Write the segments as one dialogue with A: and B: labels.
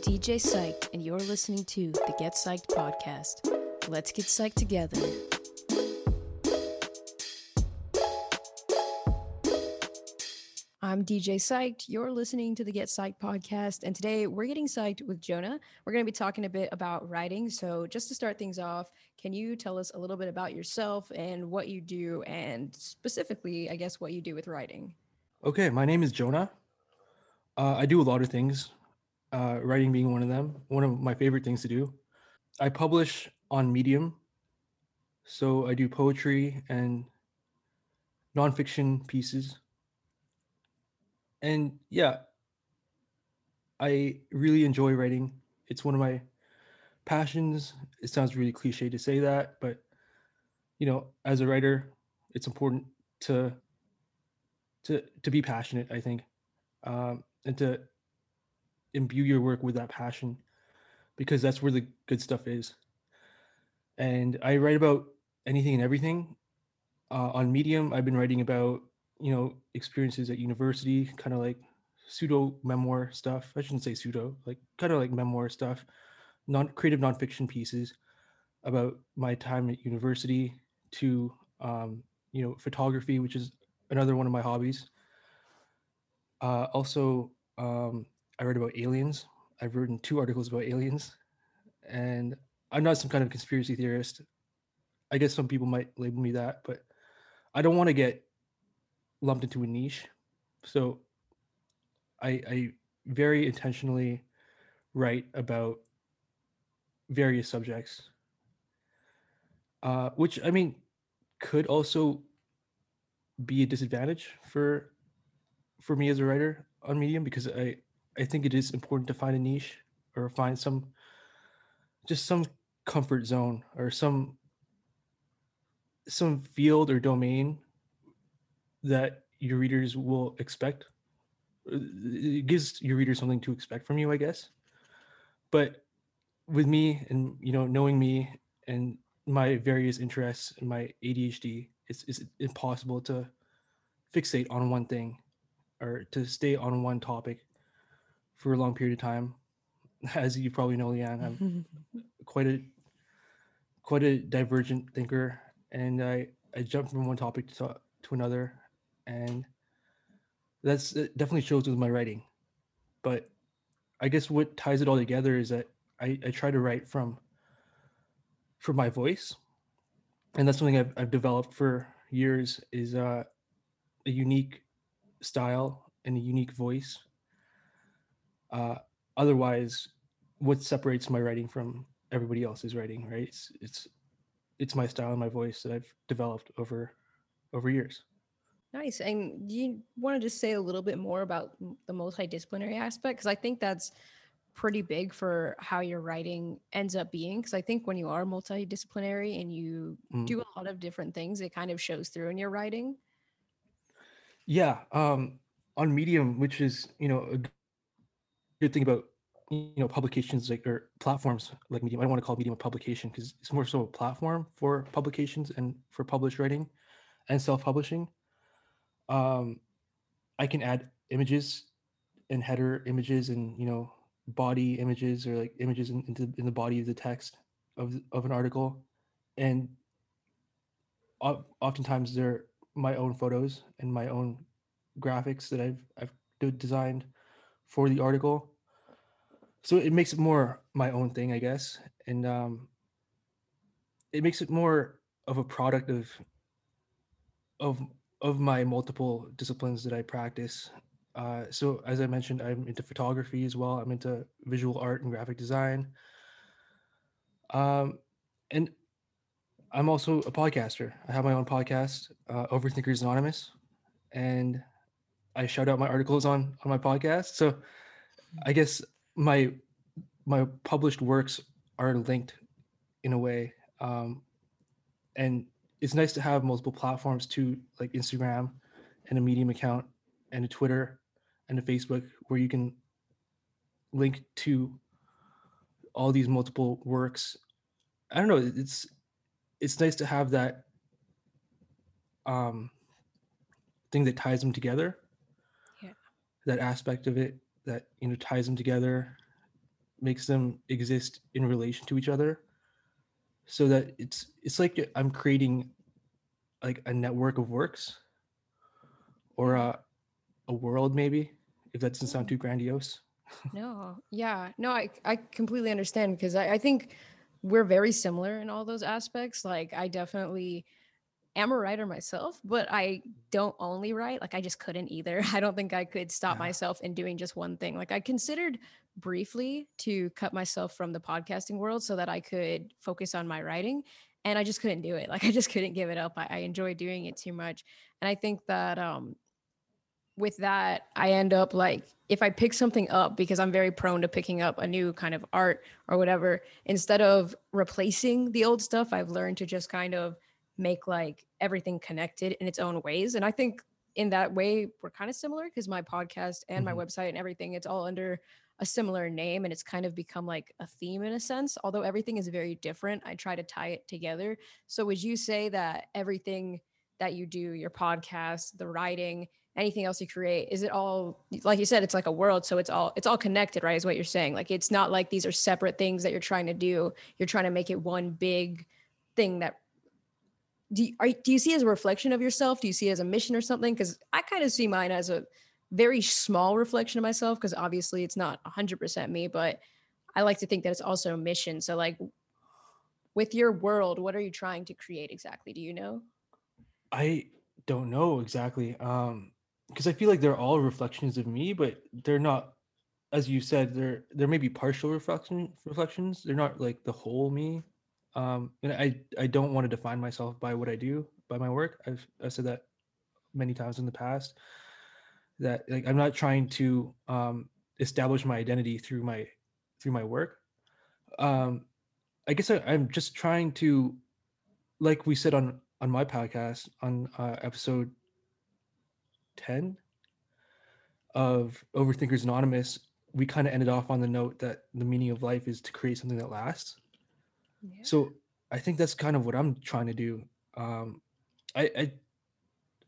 A: DJ Psyched, and you're listening to the Get Psyched podcast. Let's get psyched together. I'm DJ Psyched. You're listening to the Get Psyched podcast. And today we're getting psyched with Jonah. We're going to be talking a bit about writing. So, just to start things off, can you tell us a little bit about yourself and what you do, and specifically, I guess, what you do with writing?
B: Okay, my name is Jonah. Uh, I do a lot of things, uh, writing being one of them, one of my favorite things to do. I publish on Medium. So, I do poetry and nonfiction pieces and yeah, I really enjoy writing. It's one of my passions. It sounds really cliche to say that, but you know, as a writer, it's important to to to be passionate. I think, um, and to imbue your work with that passion, because that's where the good stuff is. And I write about anything and everything. Uh, on Medium, I've been writing about you know experiences at university kind of like pseudo memoir stuff i shouldn't say pseudo like kind of like memoir stuff non creative nonfiction pieces about my time at university to um, you know photography which is another one of my hobbies uh, also um, i read about aliens. I've written two articles about aliens. And i'm not some kind of conspiracy theorist. I guess some people might label me that but i don't want to get lumped into a niche. So I, I very intentionally write about various subjects, uh, which I mean could also be a disadvantage for for me as a writer on Medium because I I think it is important to find a niche or find some just some comfort zone or some some field or domain that your readers will expect. Uh, it gives your readers something to expect from you, I guess. But with me and you know knowing me and my various interests and my ADHD, it's, it's impossible to fixate on one thing or to stay on one topic for a long period of time. As you probably know, Leanne, I'm quite a quite a divergent thinker, and I I jump from one topic to to another and that's it definitely shows with my writing. But i guess what ties it all together is that i, I try to write from from my voice. And that's something I've, I've developed for years is uh, a unique style and a unique voice uh, otherwise what separates my writing from everybody else's writing right it's it's it's my style and my voice that i've developed over over years
A: Nice. And do you want to just say a little bit more about the multidisciplinary aspect? Because I think that's pretty big for how your writing ends up being. Because I think when you are multidisciplinary and you mm. do a lot of different things, it kind of shows through in your writing.
B: Yeah. Um, on Medium, which is, you know, a good thing about you know publications like or platforms like medium i don't want to call medium a publication because it's more so a platform for publications and for published writing and self-publishing. Um, I can add images and header images and you know body images or like images in, into in the body of the text of of an article, and oftentimes they're my own photos and my own graphics that I've I've designed for the article. So it makes it more my own thing, I guess, and um, it makes it more of a product of of of my multiple disciplines that I practice. Uh, so as I mentioned, I'm into photography as well. I'm into visual art and graphic design. Um, and I'm also a podcaster. I have my own podcast, uh, Overthinkers Anonymous, and I shout out my articles on on my podcast. So I guess my my published works are linked in a way, um, and it's nice to have multiple platforms too, like Instagram and a Medium account and a Twitter and a Facebook where you can link to all these multiple works. I don't know. It's it's nice to have that um, thing that ties them together. That aspect of it that you know ties them together makes them exist in relation to each other. So that it's it's like i'm creating like a network of works or a, a world maybe if that doesn't sound too mm-hmm. grandiose.
A: No yeah. No i, I completely understand because I, I think we're very similar in all those aspects. Like i definitely am a writer myself, but I don't only write. Like I just couldn't either. I don't think I could stop yeah. myself in doing just one thing. Like I considered briefly to cut myself from the podcasting world so that I could focus on my writing. And I just couldn't do it. Like I just couldn't give it up. I, I enjoy doing it too much. And I think that um with that, I end up like if I pick something up because I'm very prone to picking up a new kind of art or whatever, instead of replacing the old stuff, I've learned to just kind of make like everything connected in its own ways. And I think in that way, we're kind of similar because my podcast and mm-hmm. my website and everything, it's all under a similar name and it's kind of become like a theme in a sense. Although everything is very different, I try to tie it together. So would you say that everything that you do, your podcast, the writing, anything else you create is it all like you said it's like a world so it's all it's all connected right is what you're saying like it's not like these are separate things that you're trying to do you're trying to make it one big thing that do you, are, do you see as a reflection of yourself? Do you see as a mission or something? Because I kind of see mine as a very small reflection of myself because obviously it's not 100% me, but I like to think that it's also a mission. So, like, with your world, what are you trying to create exactly? Do you know?
B: I don't know exactly. Um, because I feel like they're all reflections of me, but they're not, as you said, they're there may be partial reflection reflections. They're not like the whole me um and i i don't want to define myself by what i do by my work. I've i've said that many times in the past that like i'm not trying to um establish my identity through my through my work. Um i guess I, i'm just trying to like we said on on my podcast on uh, episode 10 of overthinkers anonymous we kind of ended off on the note that the meaning of life is to create something that lasts so I think that's kind of what I'm trying to do. Um, I,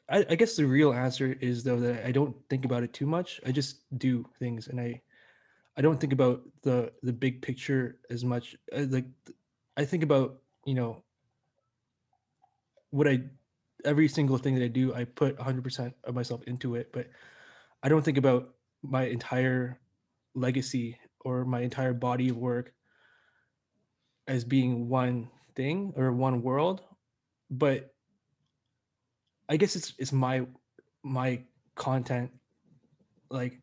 B: I, I guess the real answer is though that I don't think about it too much. I just do things, and I, I don't think about the the big picture as much. Uh, like, I think about you know what I every single thing that I do, I put 100% of myself into it, but I don't think about my entire legacy or my entire body of work as being one thing or one world but i guess it's it's my my content like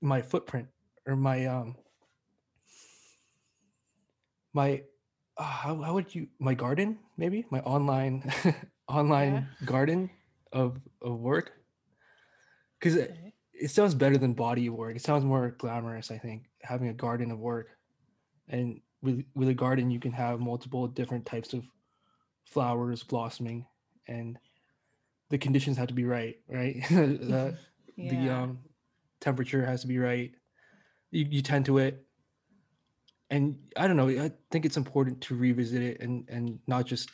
B: my footprint or my um my uh, how, how would you my garden maybe my online online yeah. garden of of work because okay. it, it sounds better than body work it sounds more glamorous i think having a garden of work and with with a garden you can have multiple different types of flowers blossoming and the conditions have to be right right? The, yeah. the um temperature has to be right. You, you tend to it. And i don't know i think it's important to revisit it and and not just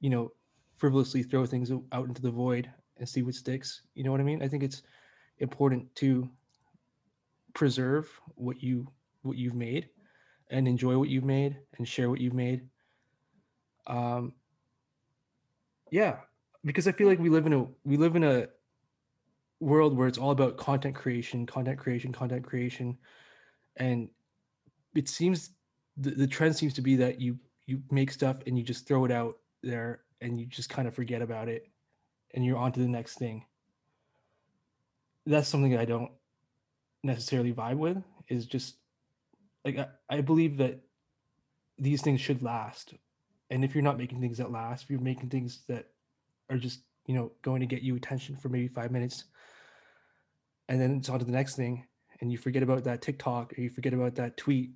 B: you know frivolously throw things out into the void and see what sticks. You know what i mean? I think it's important to preserve what you what you've made and enjoy what you've made and share what you've made. Um, yeah, because I feel like we live in a we live in a world where it's all about content creation, content creation, content creation, and it seems the, the trend seems to be that you you make stuff and you just throw it out there and you just kind of forget about it and you're on to the next thing. That's something that I don't necessarily vibe with is just like I, I believe that these things should last. And if you're not making things that last if you're making things that are just you know going to get you attention for maybe five minutes and then it's on to the next thing and you forget about that tiktok or you forget about that tweet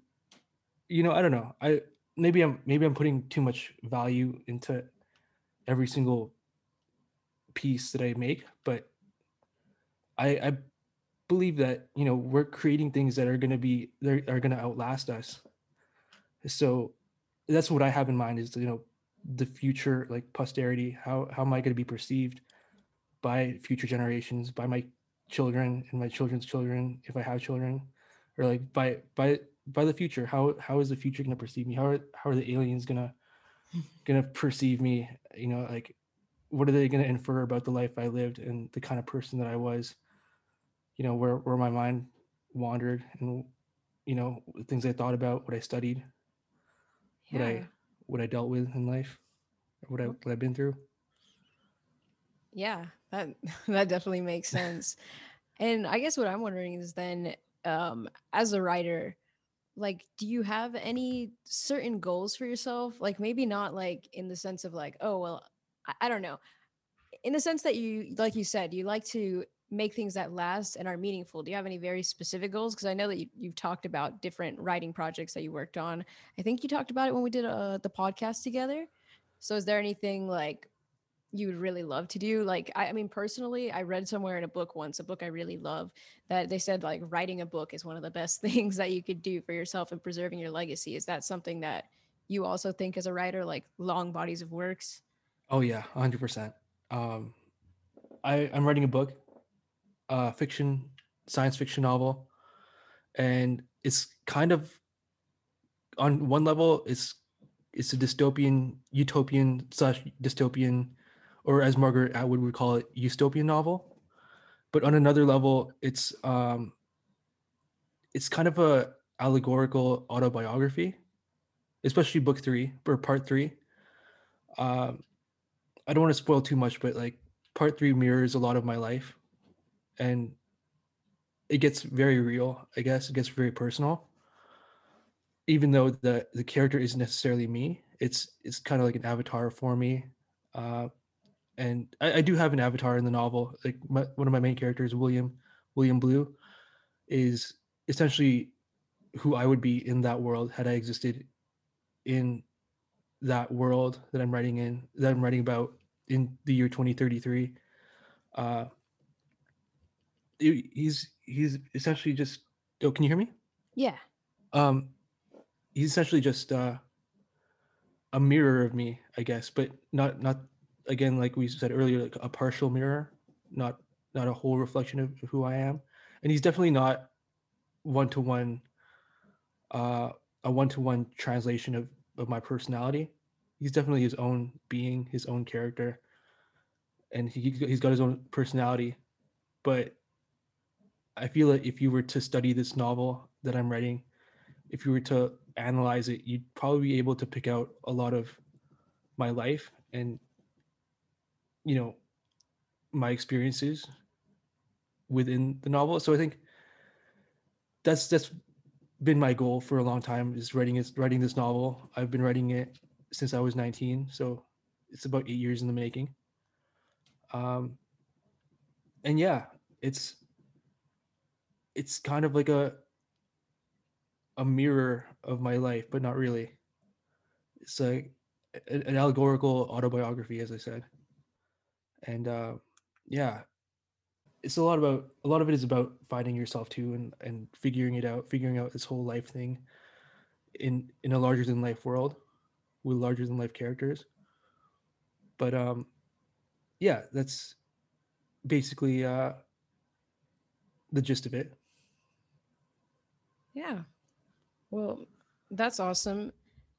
B: you know i don't know. I maybe i'm maybe i'm putting too much value into every single piece that i make but i i believe that you know we're creating things that are going to be they are going to outlast us. So that's what i have in mind is you know the future like posterity how how am i going to be perceived by future generations by my children and my children's children if i have children or like by by by the future? How how is the future going to perceive me? How are how are the aliens going to going to perceive me? You know like what are they going to infer about the life i lived and the kind of person that i was you know where where my mind wandered and you know things i thought about what i studied what i what i dealt with in life what i what i've been through.
A: Yeah that that definitely makes sense. And i guess what i'm wondering is then um as a writer like do you have any certain goals for yourself? Like maybe not like in the sense of like oh well I, I, don't know. In the sense that you like you said you like to make things that last and are meaningful. Do you have any very specific goals? Because i know that you, you've talked about different writing projects that you worked on. I think you talked about it when we did uh, the podcast together. So is there anything like you would really love to do? Like I, I, mean personally i read somewhere in a book once a book i really love that they said like writing a book is one of the best things that you could do for yourself and preserving your legacy. Is that something that you also think as a writer like long bodies of works?
B: Oh yeah 100% um i i'm writing a book uh fiction science fiction novel and it's kind of on one level it's it's a dystopian utopian slash dystopian or as Margaret Atwood would call it, utopian novel. But on another level, it's um, it's kind of a allegorical autobiography, especially book three or part three. Um, I don't want to spoil too much, but like part three mirrors a lot of my life, and it gets very real. I guess it gets very personal. Even though the the character isn't necessarily me, it's it's kind of like an avatar for me. Uh, and I, I, do have an avatar in the novel. Like my, one of my main characters, William William Blue, is essentially who I would be in that world had I existed in that world that I'm writing in that I'm writing about in the year 2033. Uh, he's he's essentially just. Oh, can you hear me?
A: Yeah.
B: Um, he's essentially just uh, a mirror of me, I guess, but not not again, like we said earlier, like a partial mirror, not not a whole reflection of who I am. And he's definitely not one to one, uh, a one to one translation of of my personality. He's definitely his own being, his own character, and he he's got his own personality. But I feel that if you were to study this novel that I'm writing, if you were to analyze it, you'd probably be able to pick out a lot of my life and you know my experiences within the novel. So i think that's that's been my goal for a long time is writing is writing this novel. I've been writing it since i was 19 so it's about eight years in the making. Um and yeah it's it's kind of like a a mirror of my life but not really. It's like an allegorical autobiography as i said. And uh, yeah. It's a lot about a lot of it is about finding yourself too and and figuring it out figuring out this whole life thing in in a larger than life world with larger than life characters. But um yeah that's basically uh the gist of it
A: yeah well that's awesome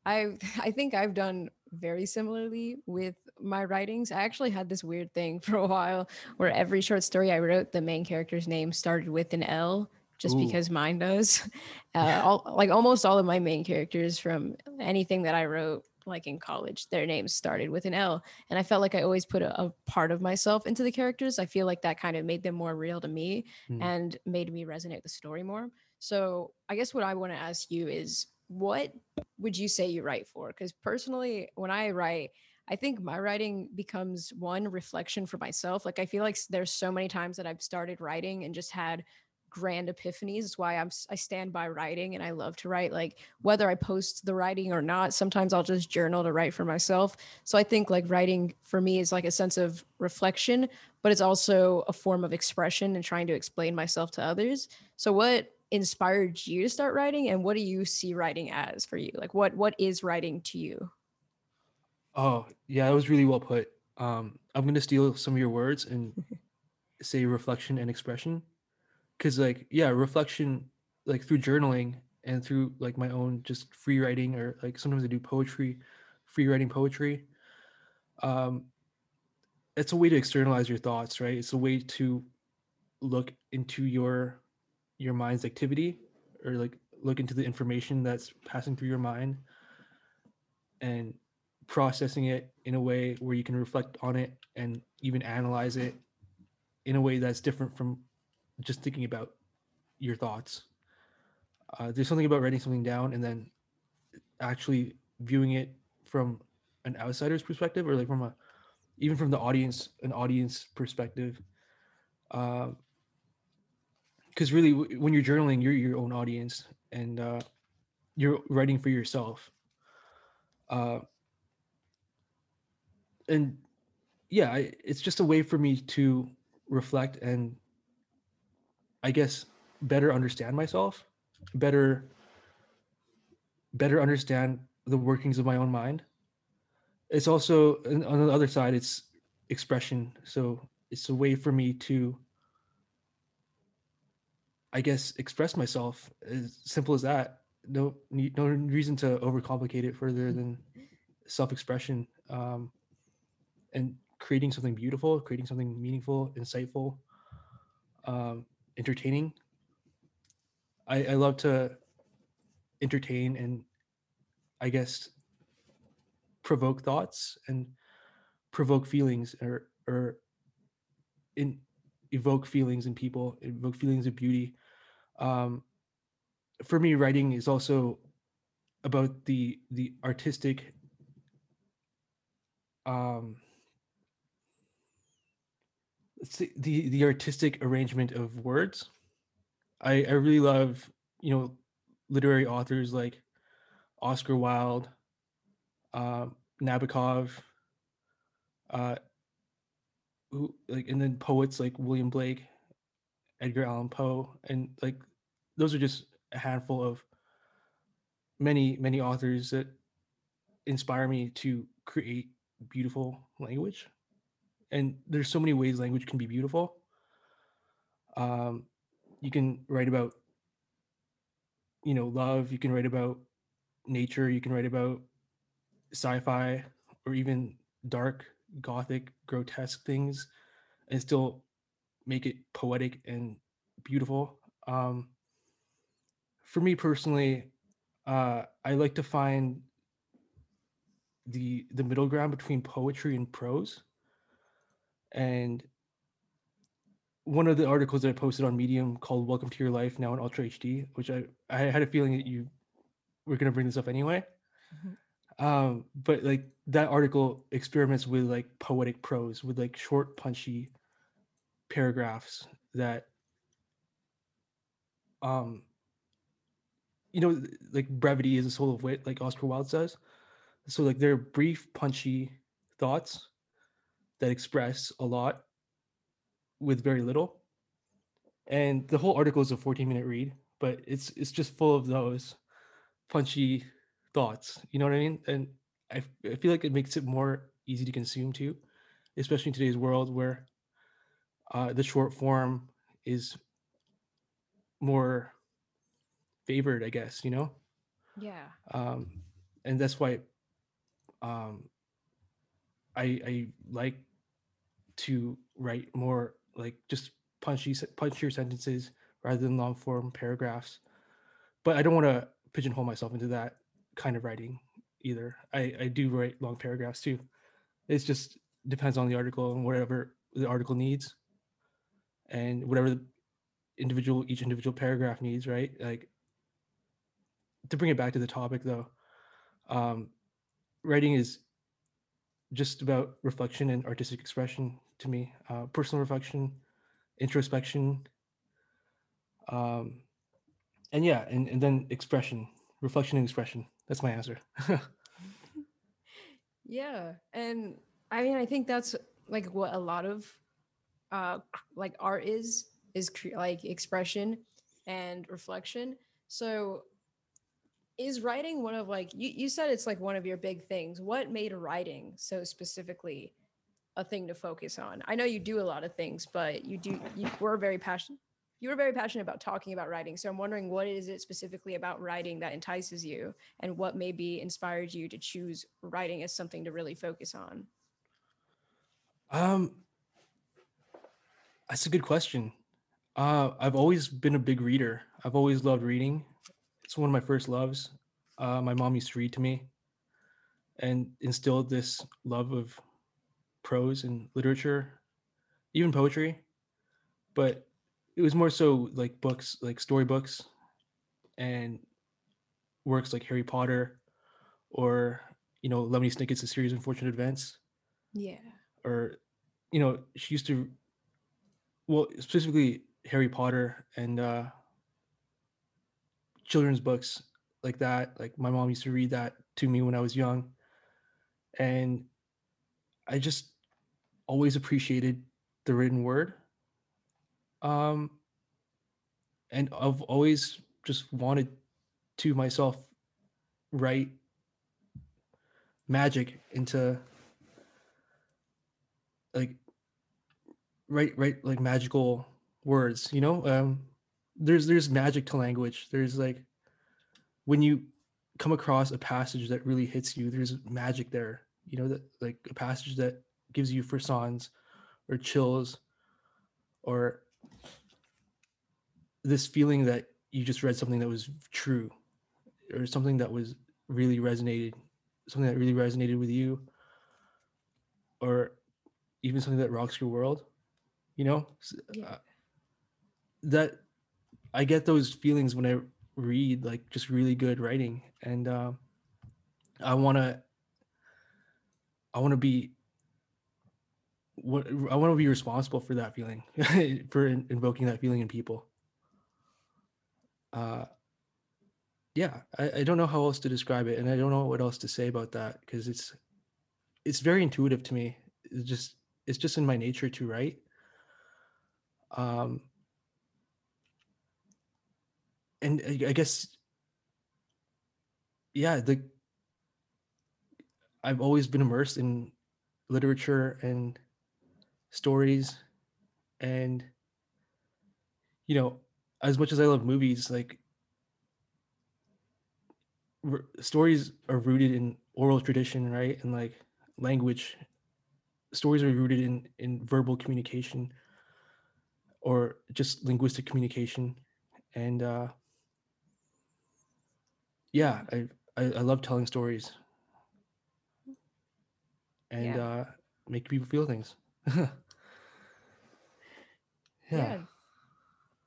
A: i i think i've done very similarly with my writings. I actually had this weird thing for a while where every short story I wrote, the main character's name started with an L just Ooh. because mine does. Uh, all, like almost all of my main characters from anything that I wrote, like in college, their names started with an L. And I felt like I always put a, a part of myself into the characters. I feel like that kind of made them more real to me mm. and made me resonate with the story more. So I guess what I want to ask you is what would you say you write for? Because personally, when I write, I think my writing becomes one reflection for myself. Like I feel like there's so many times that I've started writing and just had grand epiphanies. It's why I'm I stand by writing and I love to write. Like whether I post the writing or not, sometimes I'll just journal to write for myself. So I think like writing for me is like a sense of reflection, but it's also a form of expression and trying to explain myself to others. So what inspired you to start writing and what do you see writing as for you like what what is writing to you
B: oh yeah that was really well put um i'm gonna steal some of your words and say reflection and expression because like yeah reflection like through journaling and through like my own just free writing or like sometimes I do poetry, free writing poetry. Um, it's a way to externalize your thoughts, right? It's a way to look into your your mind's activity or like look into the information that's passing through your mind and processing it in a way where you can reflect on it and even analyze it in a way that's different from just thinking about your thoughts. Uh, there's something about writing something down and then actually viewing it from an outsider's perspective or like from a even from the audience an audience perspective because uh, really w- when you're journaling you're your own audience and uh, you're writing for yourself uh, and yeah I, it's just a way for me to reflect and i guess better understand myself better better understand the workings of my own mind. It's also on the other side it's expression. So it's a way for me to i guess express myself. As simple as that. No no reason to overcomplicate it further than self-expression. Um, and creating something beautiful creating something meaningful insightful. Um, entertaining I, I love to entertain and I guess provoke thoughts and provoke feelings or or in evoke feelings in people, evoke feelings of beauty. Um, for me, writing is also about the the artistic um the the artistic arrangement of words I, I really love, you know, literary authors like Oscar Wilde, uh, Nabokov, uh, who like, and then poets like William Blake, Edgar Allan Poe, and like those are just a handful of many many authors that inspire me to create beautiful language. And there's so many ways language can be beautiful. Um, you can write about you know love you can write about nature you can write about sci-fi or even dark gothic grotesque things and still make it poetic and beautiful um, for me personally uh, i like to find the the middle ground between poetry and prose and one of the articles that I posted on Medium called "Welcome to Your Life Now in Ultra HD," which I I had a feeling that you were going to bring this up anyway. Mm-hmm. Um, but like that article experiments with like poetic prose, with like short, punchy paragraphs that, um, you know, like brevity is the soul of wit, like Oscar Wilde says. So like they're brief, punchy thoughts that express a lot with very little. And the whole article is a 14 minute read, but it's it's just full of those punchy thoughts. You know what I mean? And I, I feel like it makes it more easy to consume too, especially in today's world where uh, the short form is more favored, I guess, you know?
A: Yeah.
B: Um, and that's why um, I, I like to write more like just punchy punchier sentences rather than long form paragraphs. But I don't want to pigeonhole myself into that kind of writing either. I, I do write long paragraphs too. It's just depends on the article and whatever the article needs and whatever the individual each individual paragraph needs, right? Like to bring it back to the topic though, um, writing is just about reflection and artistic expression to me uh, personal reflection introspection um, and yeah and, and then expression reflection and expression. That's my answer.
A: Yeah and i mean i think that's like what a lot of uh like art is is cre- like expression and reflection. So is writing one of like you, you said it's like one of your big things. What made writing so specifically a thing to focus on i know you do a lot of things but you do you were very passionate you were very passionate about talking about writing. So I'm wondering what is it specifically about writing that entices you and what maybe inspired you to choose writing as something to really focus on?
B: Um, that's a good question. Uh, I've always been a big reader. I've always loved reading. It's one of my first loves. Uh, my mom used to read to me and instilled this love of prose and literature, even poetry. But it was more so like books, like storybooks and works like Harry Potter or, you know, Lemony Snicket's A Series of Unfortunate Events.
A: Yeah.
B: Or, you know, she used to, well, specifically Harry Potter and uh, children's books like that. Like my mom used to read that to me when I was young. And I just always appreciated the written word. Um, and I've always just wanted to myself write magic into like write write like magical words you know um there's there's magic to language there's like when you come across a passage that really hits you there's magic there you know that like a passage that gives you frissons or chills or this feeling that you just read something that was true or something that was really resonated something that really resonated with you or even something that rocks your world you know
A: Yeah.
B: uh, that i get those feelings when i read like just really good writing and uh, i want to i want to be what i want to be responsible for that feeling for in- invoking that feeling in people. Uh yeah I, I don't know how else to describe it and i don't know what else to say about that because it's it's very intuitive to me. It's just it's just in my nature to write. Um and i, I guess yeah the i've always been immersed in literature and stories and you know as much as i love movies like r- stories are rooted in oral tradition right? And like language stories are rooted in in verbal communication or just linguistic communication. And uh yeah i i, I love telling stories and
A: Yeah.
B: uh make people feel things yeah.
A: Yeah,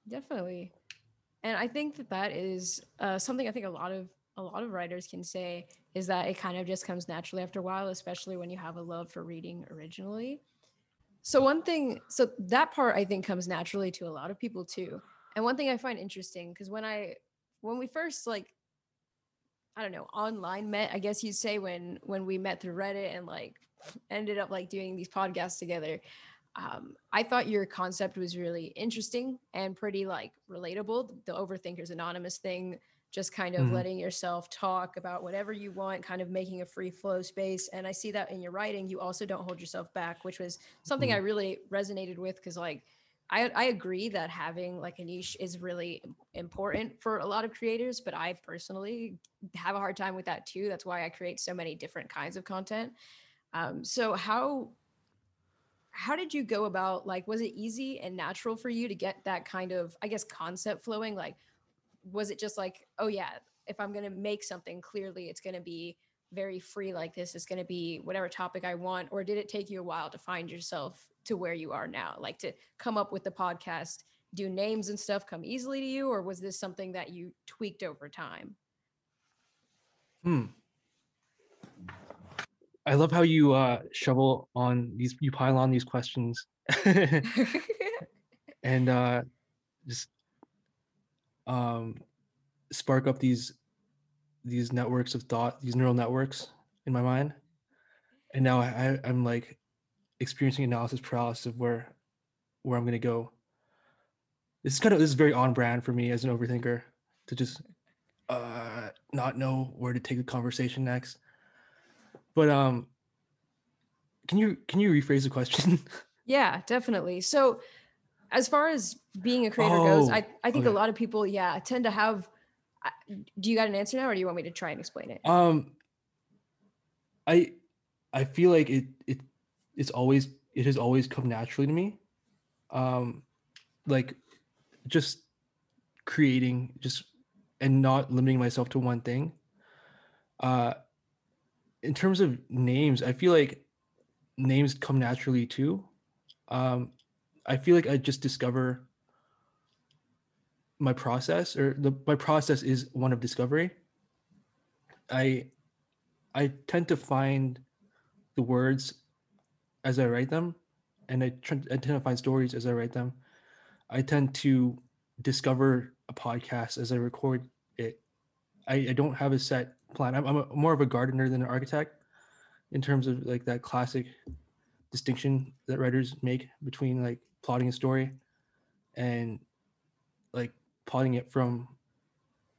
A: definitely. And I think that that is uh, something I think a lot of a lot of writers can say is that it kind of just comes naturally after a while, especially when you have a love for reading originally. So one thing, so that part I think comes naturally to a lot of people too. And one thing I find interesting because when I when we first like I don't know online met, I guess you'd say when when we met through Reddit and like ended up like doing these podcasts together um, I thought your concept was really interesting and pretty like relatable. The Overthinkers Anonymous thing, just kind of
B: Mhm.
A: letting yourself talk about whatever you want, kind of making a free flow space. And I see that in your writing, you also don't hold yourself back, which was something I really resonated with because like I, I agree that having like a niche is really important for a lot of creators, but I personally have a hard time with that too. That's why I create so many different kinds of content. Um, so how how did you go about like was it easy and natural for you to get that kind of i guess concept flowing? Like was it just like oh yeah if i'm going to make something clearly it's going to be very free like this it's going to be whatever topic i want? Or did it take you a while to find yourself to where you are now? Like to come up with the podcast do names and stuff come easily to you? Or was this something that you tweaked over time?
B: Hmm. I love how you uh, shovel on these, you pile on these questions, and uh, just um, spark up these these networks of thought, these neural networks in my mind. And now I, I'm like experiencing analysis paralysis of where where I'm gonna go. This is kind of this is very on brand for me as an overthinker to just uh, not know where to take the conversation next. But um, can you can you rephrase the question?
A: Yeah, definitely. So as far as being a creator goes,
B: Oh,
A: I I think a lot of people, yeah, tend to have. Do you got an answer now, or do you want me to try and explain it?
B: Um, I I feel like it it it's always it has always come naturally to me. Um, like just creating just and not limiting myself to one thing. Uh, in terms of names, I feel like names come naturally too. Um, I feel like I just discover my process, or the my process is one of discovery. I I tend to find the words as I write them, and I, tend to find stories as I write them. I tend to discover a podcast as I record it. I, I don't have a set plan. I'm, I'm a, more of a gardener than an architect in terms of like that classic distinction that writers make between like plotting a story and like plotting it from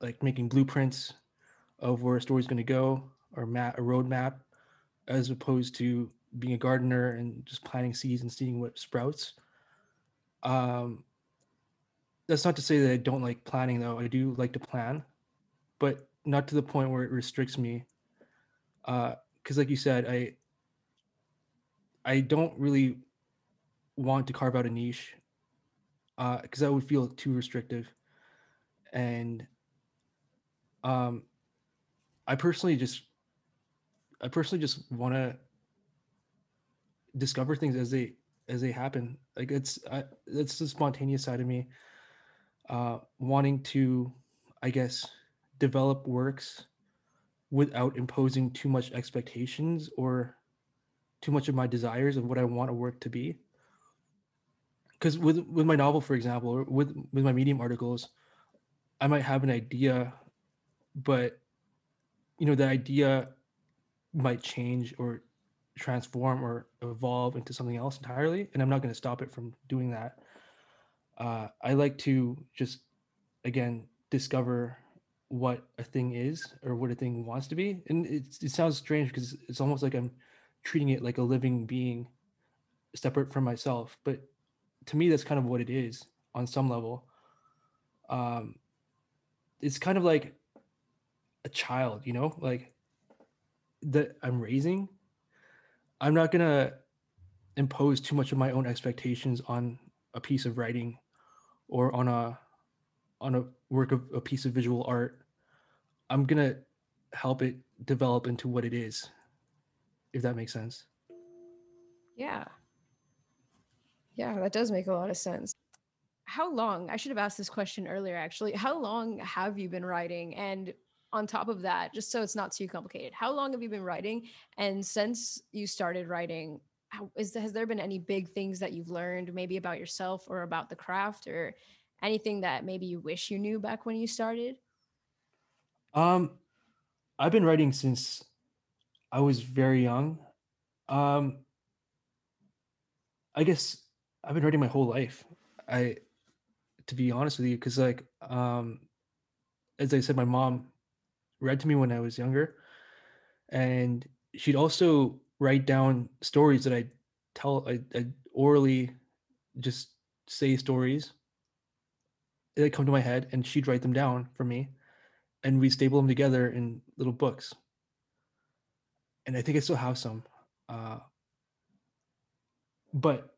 B: like making blueprints of where a story's going to go or map a roadmap as opposed to being a gardener and just planting seeds and seeing what sprouts. Um, that's not to say that I don't like planning though. I do like to plan, but not to the point where it restricts me. Because, like you said, I I don't really want to carve out a niche because that would feel too restrictive. And um, I personally just I personally just want to discover things as they as they happen. Like it's I, it's the spontaneous side of me, uh, wanting to, I guess, develop works without imposing too much expectations or too much of my desires of what I want a work to be. Because with with my novel, for example, or with with my Medium articles, I might have an idea, but you know the idea might change or transform or evolve into something else entirely and i'm not going to stop it from doing that uh, i like to just again discover what a thing is or what a thing wants to be. And it, it sounds strange because it's almost like i'm treating it like a living being separate from myself. But to me that's kind of what it is on some level. Um, it's kind of like a child you know like that i'm raising. I'm not gonna impose too much of my own expectations on a piece of writing or on a on a work of a piece of visual art. I'm gonna help it develop into what it is, if that makes sense.
A: Yeah. Yeah, that does make a lot of sense. How long? I should have asked this question earlier actually. How long have you been writing? And on top of that, just so it's not too complicated, how long have you been writing? And since you started writing, how, is has there been any big things that you've learned maybe about yourself or about the craft or anything that maybe you wish you knew back when you started?
B: Um, I've been writing since I was very young. Um, I guess I've been writing my whole life. I, to be honest with you, because like, um, as I said, my mom read to me when I was younger, and she'd also write down stories that I tell. I, I orally just say stories that come to my head, and she'd write them down for me, and we staple them together in little books. And I think I still have some. Uh, but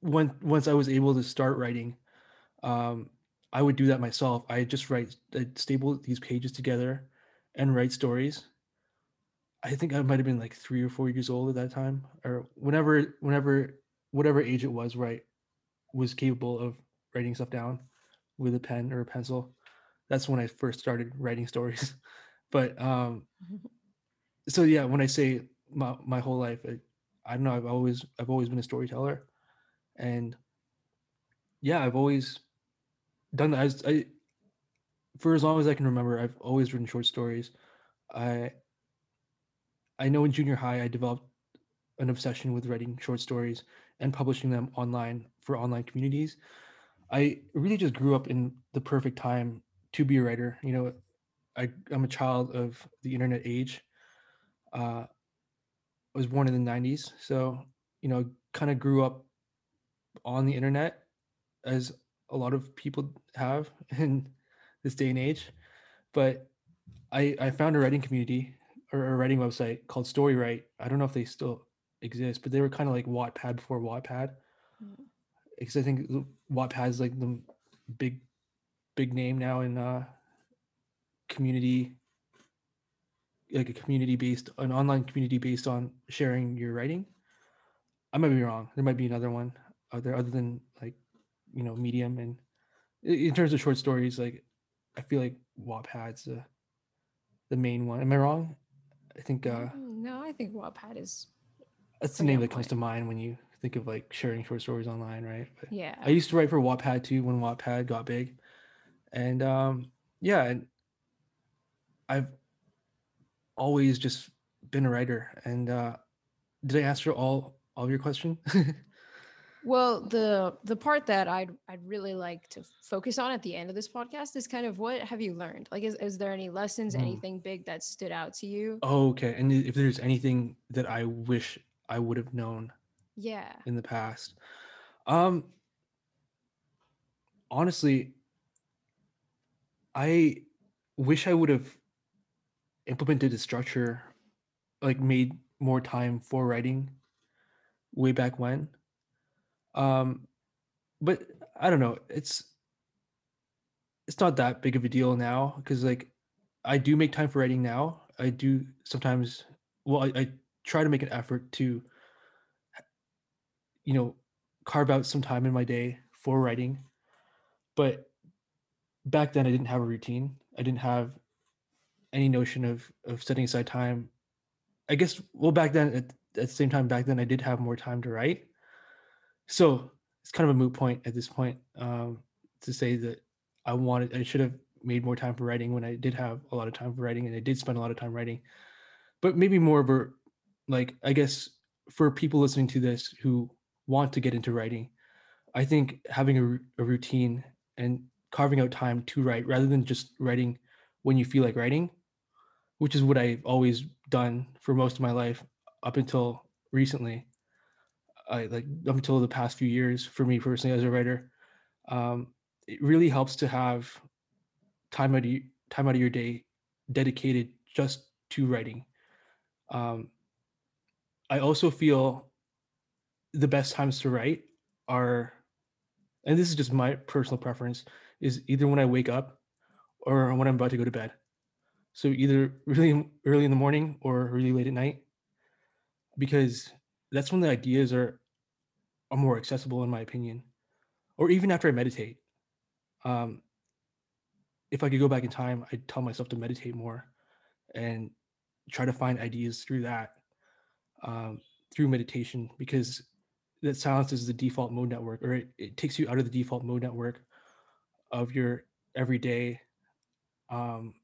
B: when once I was able to start writing, um, I would do that myself. I just write, I'd staple these pages together, and write stories. I think I might have been like three or four years old at that time, or whenever, whenever, whatever age it was, right, was capable of writing stuff down with a pen or a pencil. That's when I first started writing stories. but um, so yeah, when I say my my whole life, I, I don't know. I've always I've always been a storyteller, and yeah, I've always done that. I, I for as long as I can remember, I've always written short stories. I I know in junior high I developed an obsession with writing short stories and publishing them online for online communities. I really just grew up in the perfect time to be a writer. You know, I I'm a child of the internet age. Uh, I was born in the '90s, so you know, kind of grew up on the internet as a lot of people have in this day and age. But I I found a writing community or a writing website called Storywrite. I don't know if they still exist, but they were kind of like Wattpad before Wattpad. Because I think Wattpad is like the big big name now in uh community like a community based an online community based on sharing your writing. I might be wrong. There might be another one out there other than like you know medium. And in terms of short stories like i feel like wattpad's the the main one. Am i wrong? I think uh
A: Mm, no, I think Wattpad is
B: that's the name that comes to mind when you think of like sharing short stories online right but
A: yeah.
B: I used to write for Wattpad too when Wattpad got big, and um, yeah, and I've always just been a writer. And uh, did I answer all all of your question?
A: Well, the the part that I'd I'd really like to focus on at the end of this podcast is kind of what have you learned? Like, is, is there any lessons,
B: Mm.
A: anything big that stood out to you?
B: oh, okay. And if there's anything that I wish I would have known
A: Yeah.
B: in the past, um, honestly, I wish I would have implemented a structure, like made more time for writing way back when. Um, but I don't know. It's it's not that big of a deal now because like I do make time for writing now. I do sometimes. Well, I, I try to make an effort to, you know, carve out some time in my day for writing. But back then, I didn't have a routine. I didn't have any notion of of setting aside time. I guess. Well, back then, at, at the same time, back then I did have more time to write. So it's kind of a moot point at this point um, to say that I wanted, I should have made more time for writing when I did have a lot of time for writing, and I did spend a lot of time writing. But maybe more of a, like, I guess for people listening to this who want to get into writing, I think having a, a routine and carving out time to write rather than just writing when you feel like writing, which is what I've always done for most of my life up until recently. I like up until the past few years for me personally as a writer, um, it really helps to have time out of time out of your day dedicated just to writing. Um, I also feel the best times to write are, and this is just my personal preference, is either when I wake up or when I'm about to go to bed. So either really early in the morning or really late at night, because that's when the ideas are are more accessible in my opinion or even after i meditate um if i could go back in time i'd tell myself to meditate more and try to find ideas through that um through meditation because that silence is the default mode network or it, it takes you out of the default mode network of your everyday um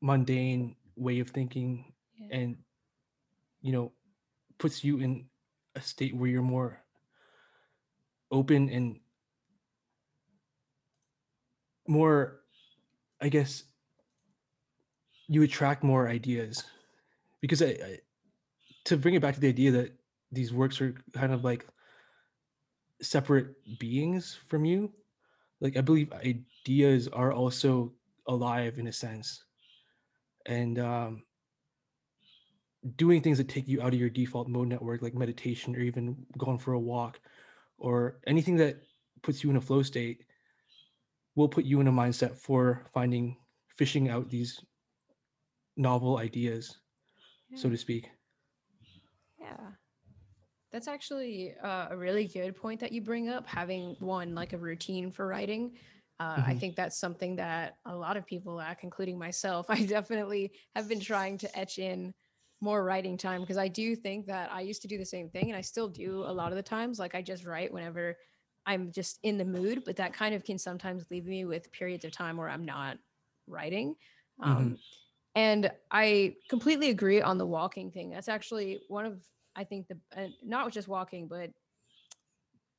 B: mundane way of thinking
A: Yeah.
B: and you know puts you in a state where you're more open and more i guess you attract more ideas because I, I to bring it back to the idea that these works are kind of like separate beings from you. Like i believe ideas are also alive in a sense. And um doing things that take you out of your default mode network like meditation or even going for a walk or anything that puts you in a flow state will put you in a mindset for finding fishing out these novel ideas so to speak.
A: Yeah. That's actually uh, a really good point that you bring up, having one like a routine for writing. Uh, I
B: Mhm.
A: think that's something that a lot of people lack, including myself. I definitely have been trying to etch in more writing time because I do think that I used to do the same thing and I still do a lot of the times. Like I just write whenever I'm just in the mood, but that kind of can sometimes leave me with periods of time where I'm not writing. Um, and I completely agree on the walking thing. That's actually one of I think the uh, not just walking, but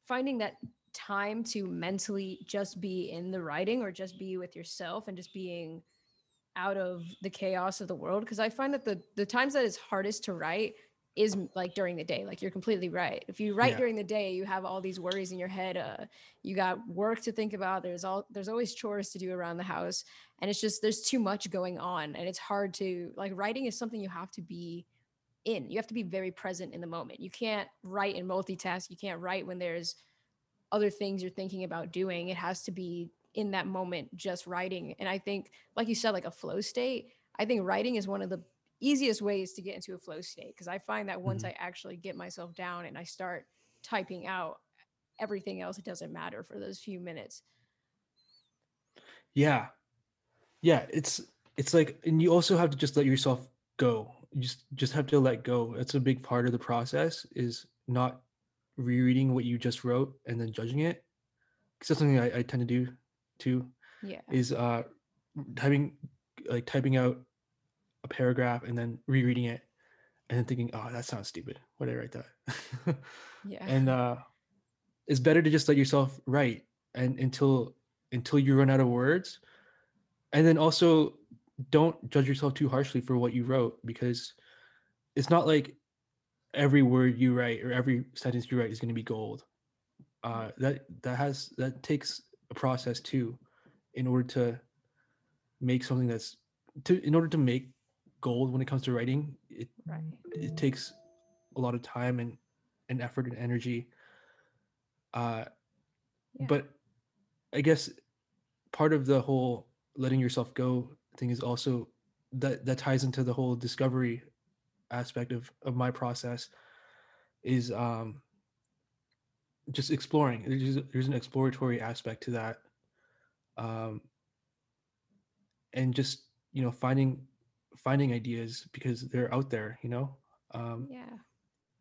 A: finding that time to mentally just be in the writing or just be with yourself and just being out of the chaos of the world because I find that the the times that it's hardest to write is like during the day like you're completely right if you write
B: Yeah.
A: during the day you have all these worries in your head uh you got work to think about there's all there's always chores to do around the house and it's just there's too much going on and it's hard to like writing is something you have to be in you have to be very present in the moment you can't write and multitask you can't write when there's other things you're thinking about doing it has to be in that moment just writing and i think like you said like a flow state i think writing is one of the easiest ways to get into a flow state because i find that once
B: Mhm.
A: i actually get myself down and i start typing out everything else it doesn't matter for those few minutes
B: Yeah. Yeah, it's it's like and you also have to just let yourself go. You just just have to let go. That's a big part of the process is not rereading what you just wrote and then judging it. Because that's something I, I tend to do too.
A: yeah
B: Is uh typing like typing out a paragraph and then rereading it and then thinking, oh, that sounds stupid. Why did I write that?
A: yeah
B: and uh it's better to just let yourself write and until until you run out of words and then also don't judge yourself too harshly for what you wrote because it's not like every word you write or every sentence you write is going to be gold uh that that has that takes a process too in order to make something that's to in order to make gold when it comes to writing it
A: right
B: it takes a lot of time and, and effort and energy. Uh,
A: Yeah.
B: But I guess part of the whole letting yourself go thing is also that that ties into the whole discovery aspect of of my process is um just exploring. There's, there's an exploratory aspect to that um and just you know finding finding ideas because they're out there you know um
A: yeah.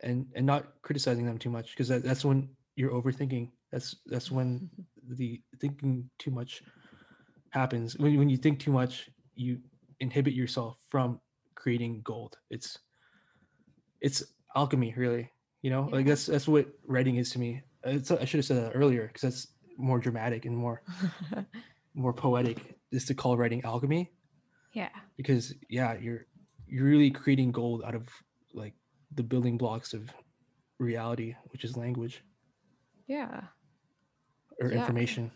B: and and not criticizing them too much because that, that's when you're overthinking. That's that's when the thinking too much happens. When, when you think too much you inhibit yourself from creating gold. It's it's alchemy really you know? Like that's that's what writing is to me. It's, i should have said that earlier because that's more dramatic and more more poetic is to call writing alchemy.
A: Yeah.
B: Because yeah you're you're really creating gold out of like the building blocks of reality which is language.
A: Yeah.
B: Or
A: Yeah.
B: information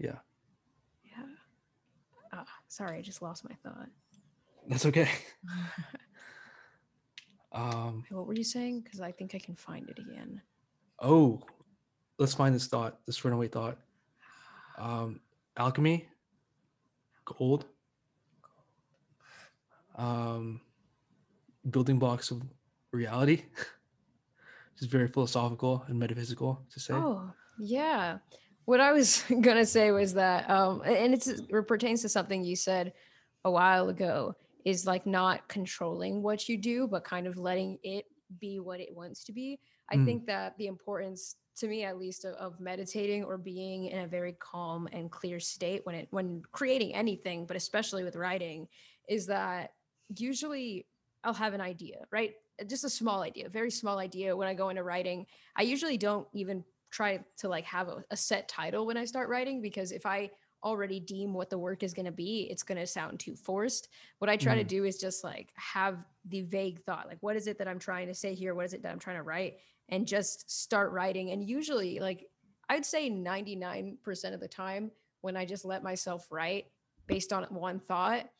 B: yeah
A: yeah ah, sorry i just lost my thought.
B: That's okay. Um
A: what were you saying? Because i think i can find it again.
B: Oh let's find this thought this runaway thought. Um alchemy? Gold? Um building blocks of reality? Just very philosophical and metaphysical to say.
A: Oh, yeah. What I was gonna say was that, um, and it's it pertains to something you said a while ago, is like not controlling what you do, but kind of letting it be what it wants to be. I
B: Mm.
A: think that the importance, to me at least, of, of meditating or being in a very calm and clear state when it when creating anything, but especially with writing, is that usually I'll have an idea, right? Just a small idea, very small idea when I go into writing. I usually don't even try to like have a, a set title when I start writing because if I already deem what the work is going to be, it's going to sound too forced. What I try to
B: Mm.
A: do is just like have the vague thought, like what is it that I'm trying to say here? What is it that I'm trying to write? And just start writing. And usually, like I'd say 99% of the time, when I just let myself write based on one thought,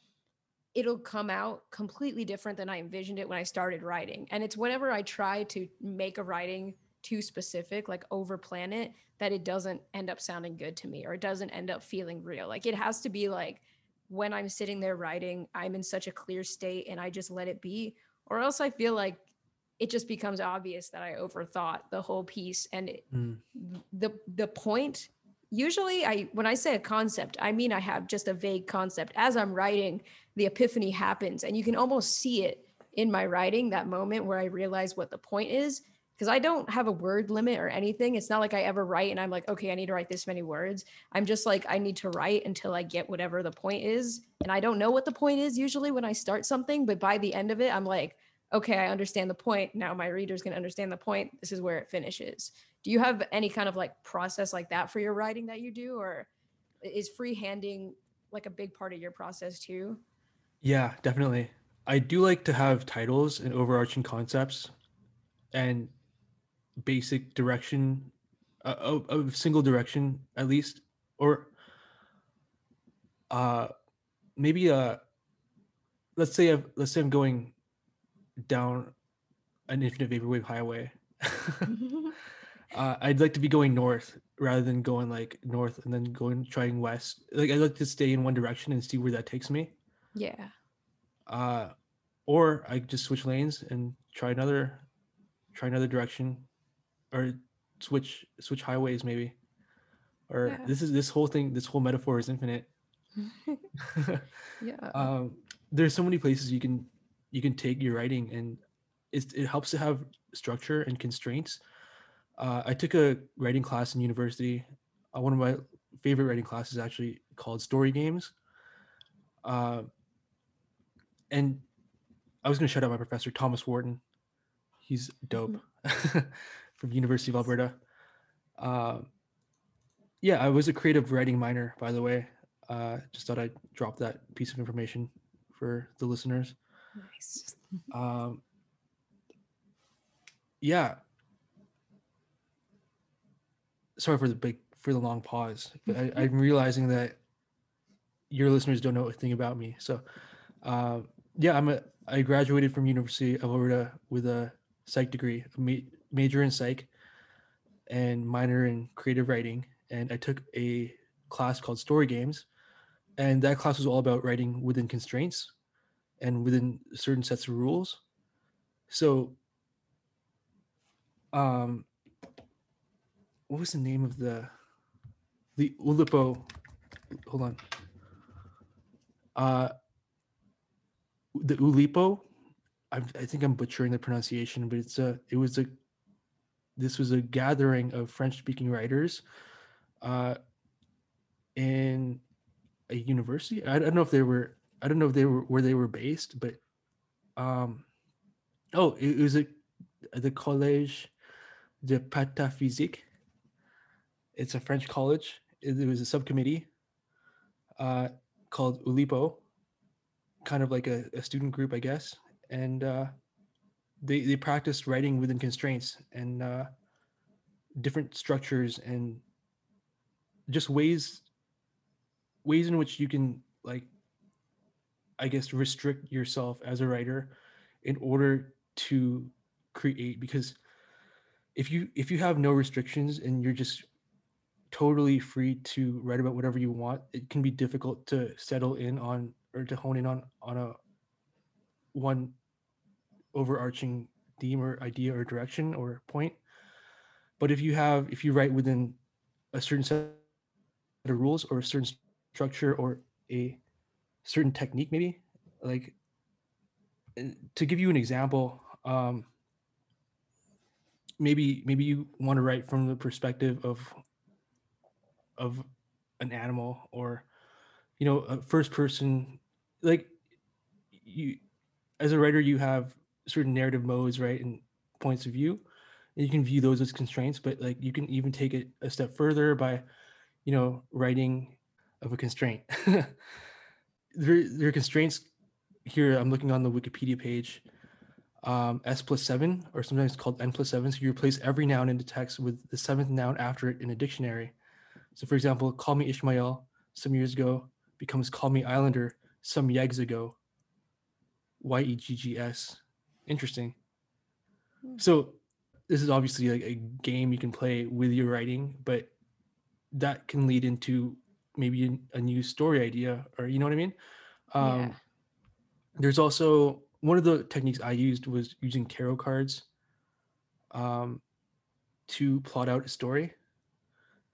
A: it'll come out completely different than I envisioned it when I started writing. And it's whenever I try to make a writing too specific, like over plan it, that it doesn't end up sounding good to me or it doesn't end up feeling real. Like it has to be like when I'm sitting there writing, I'm in such a clear state and I just let it be, or else I feel like it just becomes obvious that I overthought the whole piece and it,
B: Mm.
A: the the point usually i when i say a concept i mean i have just a vague concept as i'm writing the epiphany happens and you can almost see it in my writing that moment where i realize what the point is because i don't have a word limit or anything it's not like i ever write and i'm like okay i need to write this many words. I'm just like i need to write until i get whatever the point is. And i don't know what the point is usually when i start something but by the end of it i'm like okay i understand the point. Now my readers can understand the point. This is where it finishes. Do you have any kind of like process like that for your writing that you do or is freehanding like a big part of your process too?
B: Yeah, definitely. I do like to have titles and overarching concepts and basic direction a, a, single direction at least or uh maybe uh let's say I've, let's say I'm going down an infinite vaporwave highway. uh, I'd like to be going north rather than going like north and then going trying west. Like I'd like to stay in one direction and see where that takes me.
A: Yeah.
B: Uh, or I just switch lanes and try another, try another direction, or switch switch highways maybe. Or yeah. this is this whole thing. This whole metaphor is infinite.
A: yeah.
B: Um, there's so many places you can you can take your writing and it helps to have structure and constraints uh, i took a writing class in university uh, one of my favorite writing classes actually called story games uh, and i was going to shout out my professor thomas wharton he's dope mm-hmm. from university of alberta uh, yeah i was a creative writing minor by the way uh, just thought i'd drop that piece of information for the listeners.
A: Nice.
B: Um, yeah. Sorry for the big for the long pause, I, am realizing that your listeners don't know a thing about me. So, uh, yeah, I'm a I graduated from University of Alberta with a psych degree, a major in psych, and minor in creative writing. And I took a class called Story Games, and that class was all about writing within constraints and within certain sets of rules so um what was the name of the the Oulipo? hold on uh the Oulipo. I, I think I'm butchering the pronunciation but it's a it was a this was a gathering of French speaking writers uh in a university. I don't know if they were. I don't know if they were where they were based, but um, oh, it, it was a the Collège de Pataphysique. It's a French college. It, it was a subcommittee uh, called Oulipo, kind of like a, a student group, I guess, and uh, they they practiced writing within constraints and uh, different structures and just ways ways in which you can like i guess restrict yourself as a writer in order to create because if you if you have no restrictions and you're just totally free to write about whatever you want it can be difficult to settle in on or to hone in on on a one overarching theme or idea or direction or point. But if you have if you write within a certain set of rules or a certain structure or a certain technique maybe like to give you an example um, maybe maybe you want to write from the perspective of of an animal or you know a first person like you as a writer you have certain narrative modes right and points of view and you can view those as constraints but like you can even take it a step further by you know writing of a constraint. there, there are constraints here. I'm looking on the Wikipedia page. Um, S plus seven, or sometimes called N plus seven. So you replace every noun in the text with the seventh noun after it in a dictionary. So, for example, call me Ishmael some years ago becomes call me Islander some yeggs ago. Y E G G S. Interesting. Hmm. So, this is obviously like a game you can play with your writing, but that can lead into maybe a, new story idea or you know what I mean? Um, yeah. There's also one of the techniques I used was using tarot cards um, to plot out a story.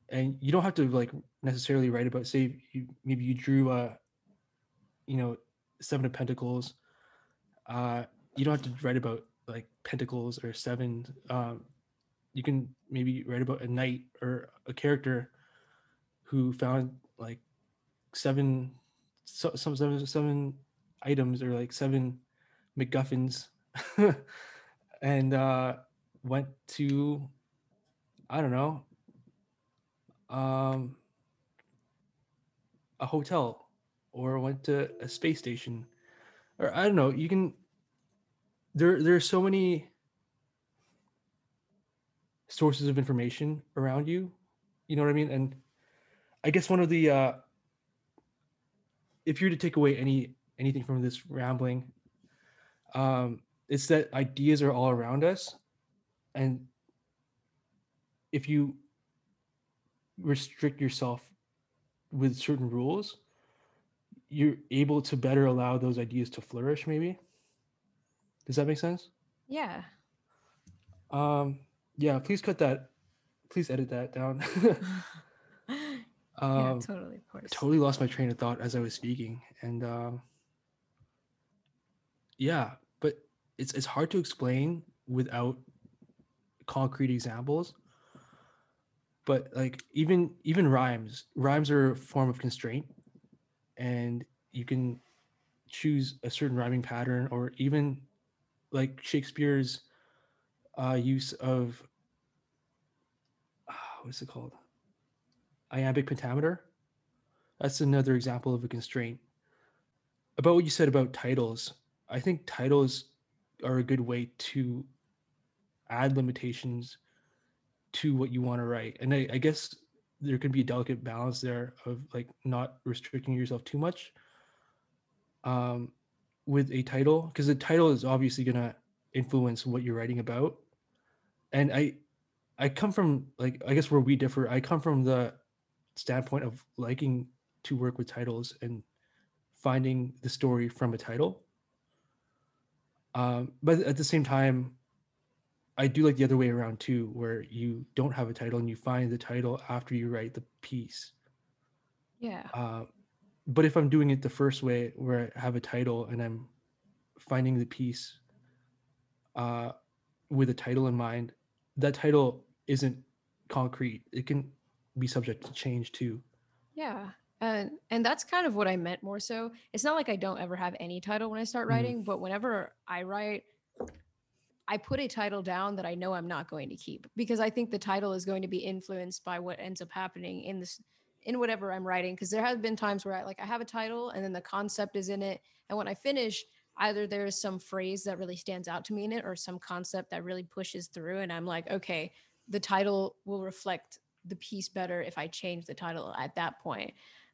B: And you don't have to like necessarily write about say you, maybe you drew a you know seven of pentacles. Uh, you don't have to write about like pentacles or seven. Um, you can maybe write about a knight or a character who found like seven so, some seven, seven items or like seven MacGuffins and uh went to I don't know um a hotel or went to a space station or I don't know, you can there there are so many sources of information around you. You know what I mean? And I guess one of the uh if you're to take away any anything from this rambling, um, it's that ideas are all around us. And if you restrict yourself with certain rules, you're able to better allow those ideas to flourish, maybe. Does that make sense?
A: Yeah.
B: Um, yeah, please cut that. Please edit that down.
A: yeah,
B: um,
A: totally, of course.
B: totally lost my train of thought as I was speaking, and um, yeah, but it's it's hard to explain without concrete examples. But like even even rhymes, rhymes are a form of constraint, and you can choose a certain rhyming pattern, or even like Shakespeare's uh, use of ah, what's it called? Iambic pentameter. That's another example of a constraint. About what you said about titles, I think titles are a good way to add limitations to what you want to write. And I, I guess there could be a delicate balance there of like not restricting yourself too much um, with a title, because the title is obviously going to influence what you're writing about. And I, I come from like I guess where we differ. I come from the standpoint of liking to work with titles and finding the story from a title. Um, but at the same time, I do like the other way around too, where you don't have a title and you find the title after you write the piece.
A: Yeah.
B: Uh, but if I'm doing it the first way, where I have a title and I'm finding the piece uh, with a title in mind, that title isn't concrete. It can be subject to change too.
A: Yeah. And and that's kind of what I meant more so. It's not like I don't ever have any title when I start
B: Mhm.
A: writing, but whenever I write, I put a title down that I know I'm not going to keep because I think the title is going to be influenced by what ends up happening in this in whatever I'm writing. Because there have been times where I like I have a title and then the concept is in it, and when I finish, either there's some phrase that really stands out to me in it or some concept that really pushes through, and I'm like, okay, the title will reflect the piece better if I change the title at that point.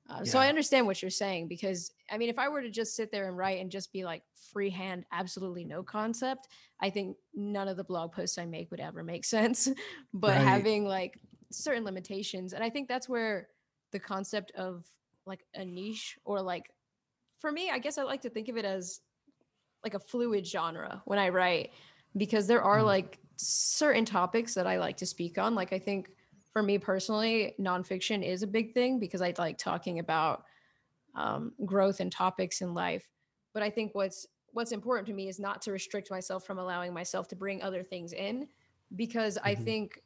A: Uh, So I understand what you're saying because I mean, if I were to just sit there and write and just be like freehand, absolutely no concept, I think none of the blog posts I make would ever make sense. but
B: Right.
A: having like certain limitations, and I think that's where the concept of like a niche or like for me, I guess I like to think of it as like a fluid genre when I write because there are
B: Mhm.
A: like certain topics that I like to speak on. Like I think for me personally, nonfiction is a big thing because I like talking about um, growth and topics in life. But I think what's what's important to me is not to restrict myself from allowing myself to bring other things in because I
B: Mhm.
A: think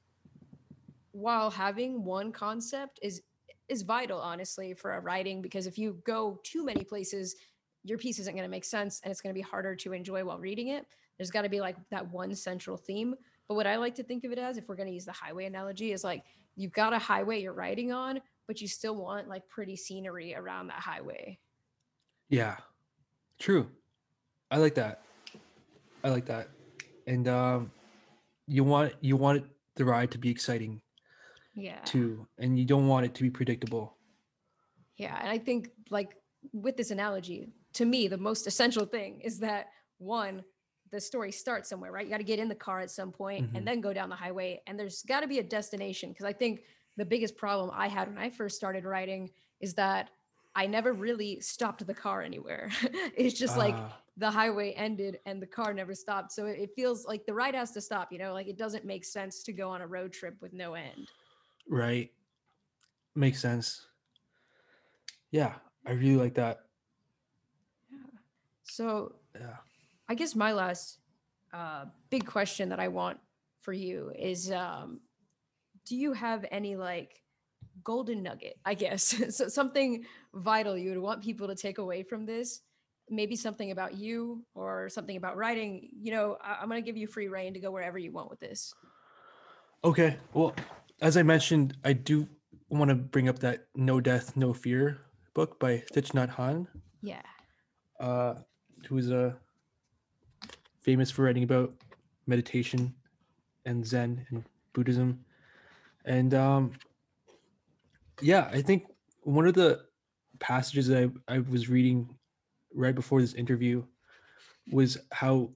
A: while having one concept is is vital honestly for a writing because if you go too many places your piece isn't going to make sense and it's going to be harder to enjoy while reading it there's got to be like that one central theme but what i like to think of it as if we're going to use the highway analogy is like you've got a highway you're riding on but you still want like pretty scenery around that highway
B: Yeah, true. I like that. I like that. And um, you want you want the ride to be exciting
A: yeah
B: too, and you don't want it to be predictable.
A: Yeah, and I think like with this analogy, to me, the most essential thing is that one, the story starts somewhere, right? You got to get in the car at some point
B: Mhm.
A: and then go down the highway, and there's got to be a destination. Because I think the biggest problem I had when I first started writing is that I never really stopped the car anywhere. it's just like
B: Ah,
A: the highway ended and the car never stopped. So it it feels like the ride has to stop. You know, like it doesn't make sense to go on a road trip with no end.
B: Right. Makes sense. Yeah, I really like that. Yeah.
A: So
B: Yeah.
A: I guess my last uh, big question that I want for you is um, do you have any like golden nugget, I guess, so something vital you would want people to take away from this? Maybe something about you or something about writing. You know, I- I'm going to give you free rein to go wherever you want with this.
B: Okay. Well, as I mentioned, I do want to bring up that No Death, No Fear book by Thich Nhat Hanh.
A: Yeah.
B: Uh, who is uh, famous for writing about meditation and Zen and Buddhism. And um, yeah, I think one of the passages that I, I was reading right before this interview was how,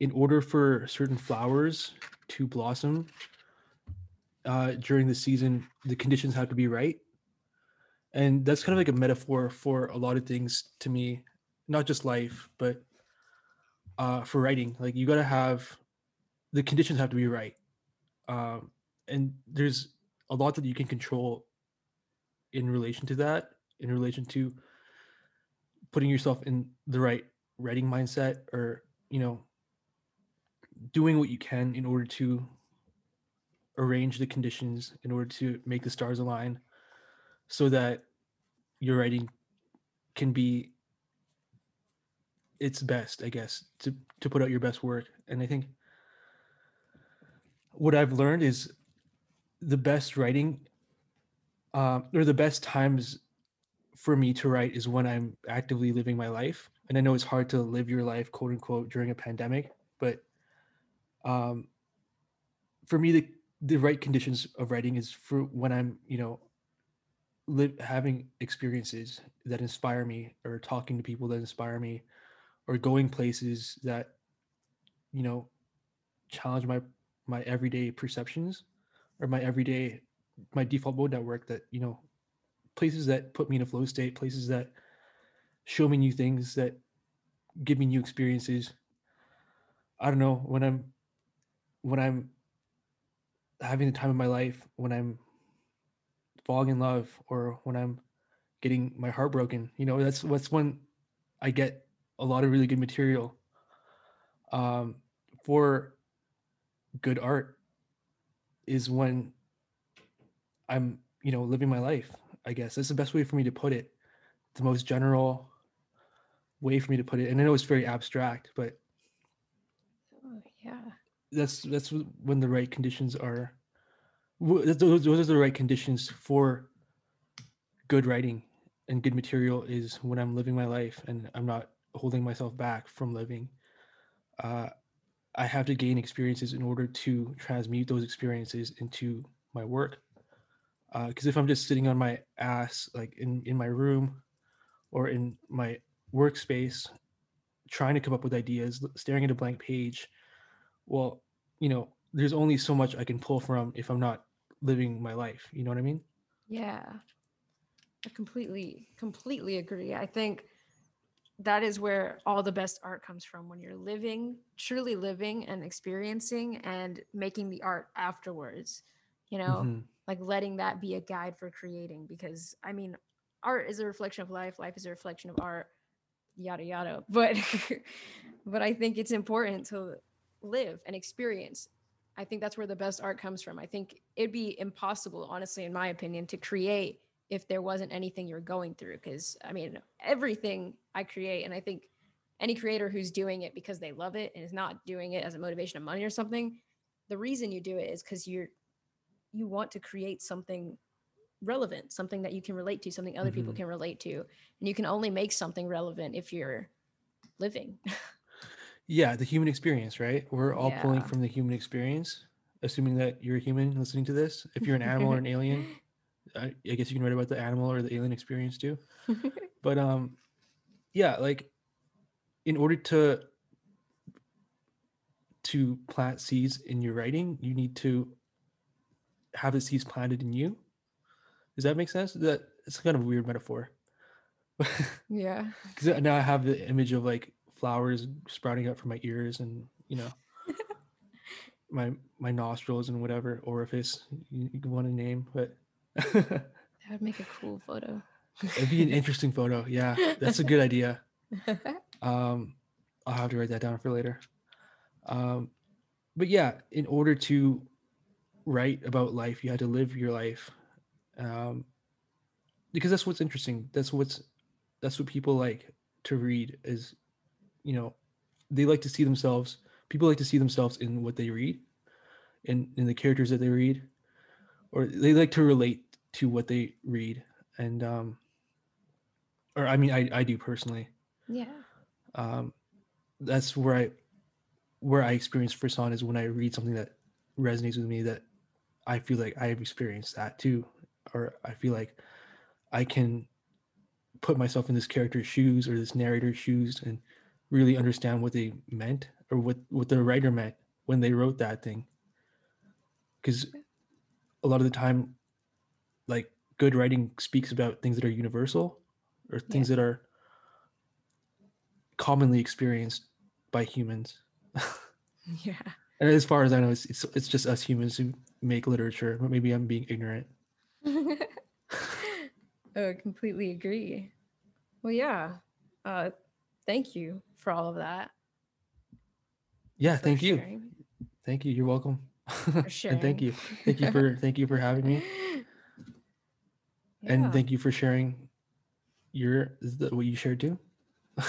B: in order for certain flowers to blossom uh, during the season, the conditions have to be right. And that's kind of like a metaphor for a lot of things to me, not just life, but uh, for writing. Like you got to have the conditions have to be right. Um, and there's a lot that you can control in relation to that, in relation to putting yourself in the right writing mindset or, you know, doing what you can in order to arrange the conditions in order to make the stars align so that your writing can be its best i guess to to put out your best work. And i think what i've learned is the best writing um, or the best times for me to write is when i'm actively living my life. And i know it's hard to live your life quote unquote during a pandemic but um, for me the the right conditions of writing is for when i'm you know having experiences that inspire me or talking to people that inspire me or going places that you know challenge my my everyday perceptions or my everyday my default mode network that you know places that put me in a flow state places that show me new things that give me new experiences. I don't know when i'm when i'm having the time of my life when i'm falling in love or when i'm getting my heart broken you know that's what's when i get a lot of really good material um, for good art is when i'm you know living my life i guess. That's the best way for me to put it. The most general way for me to put it. And i know it's very abstract but
A: Oh, yeah.
B: That's that's when the right conditions are those, those are the right conditions for good writing and good material is when i'm living my life and i'm not holding myself back from living. Uh, i have to gain experiences in order to transmute those experiences into my work. Because if i'm just sitting on my ass like in in my room or in my workspace trying to come up with ideas staring at a blank page well you know there's only so much i can pull from if i'm not living my life you know what i mean
A: Yeah. I completely, completely agree. I think that is where all the best art comes from when you're living, truly living and experiencing and making the art afterwards. You know,
B: Mhm.
A: like letting that be a guide for creating because I mean, art is a reflection of life, life is a reflection of art, yada yada. But but I think it's important to live and experience. I think that's where the best art comes from. I think it'd be impossible, honestly, in my opinion, to create if there wasn't anything you're going through. Because I mean, everything I create, and I think any creator who's doing it because they love it and is not doing it as a motivation of money or something, the reason you do it is because you're you want to create something relevant, something that you can relate to, something other people
B: Mhm.
A: can relate to. And you can only make something relevant if you're living.
B: yeah the human experience right? We're all pulling from the human experience assuming that you're a human listening to this. If you're an animal or an alien I, I guess you can write about the animal or the alien experience too. But um yeah like in order to to plant seeds in your writing you need to have the seeds planted in you. Does that make sense? That it's kind of a weird metaphor.
A: Yeah.
B: because now i have the image of like flowers sprouting up from my ears and you know my my nostrils and whatever orifice you, you want to name but
A: That would make a cool photo.
B: it'd be an interesting photo yeah. That's a good idea. Um i'll have to write that down for later. Um but yeah in order to write about life you had to live your life um because that's what's interesting. That's what's that's what people like to read is you know they like to see themselves people like to see themselves in what they read in in the characters that they read or they like to relate to what they read. And um or i mean i i do personally.
A: Yeah.
B: Um, that's where I where I experience first frisson is when I read something that resonates with me that I feel like I've experienced that too, or I feel like I can put myself in this character's shoes or this narrator's shoes and really understand what they meant or what what the writer meant when they wrote that thing because a lot of the time like good writing speaks about things that are universal or things
A: Yeah.
B: that are commonly experienced by humans
A: Yeah.
B: and as far as i know it's, it's it's just us humans who make literature but maybe i'm being ignorant
A: oh, I completely agree. Well, yeah. Uh, thank you for all of that.
B: yeah thank you. thank you. You're welcome. And thank you. thank you for thank you for having me.
A: Yeah.
B: and thank you for sharing your what you shared too.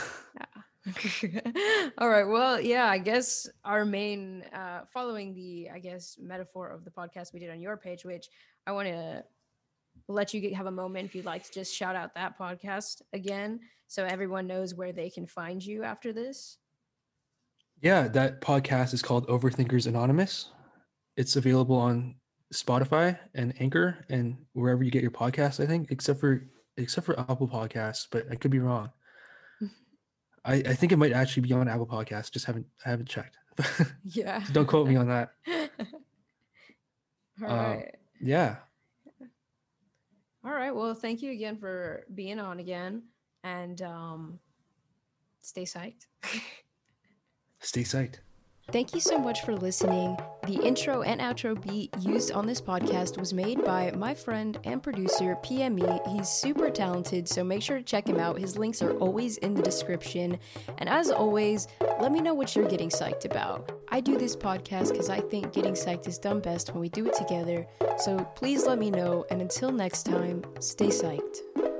A: All right. Well, yeah, I guess our main, uh, following the, I guess, metaphor of the podcast we did on your page, which I want to let you get, have a moment if you'd like to just shout out that podcast again so everyone knows where they can find you after this.
B: Yeah, that podcast is called Overthinkers Anonymous. It's available on Spotify and Anchor and wherever you get your podcasts, I think, except for except for Apple Podcasts, but I could be wrong. I, I think it might actually be on Apple Podcasts, just haven't I haven't checked.
A: Yeah.
B: Don't quote me on that.
A: All
B: Uh,
A: right.
B: Yeah.
A: All right. Well, thank you again for being on again and um, stay psyched.
B: Stay psyched.
A: Thank you so much for listening. The intro and outro beat used on this podcast was made by my friend and producer, PME. He's super talented, so make sure to check him out. His links are always in the description. And as always, let me know what you're getting psyched about. I do this podcast because I think getting psyched is done best when we do it together. So please let me know. And until next time, stay psyched.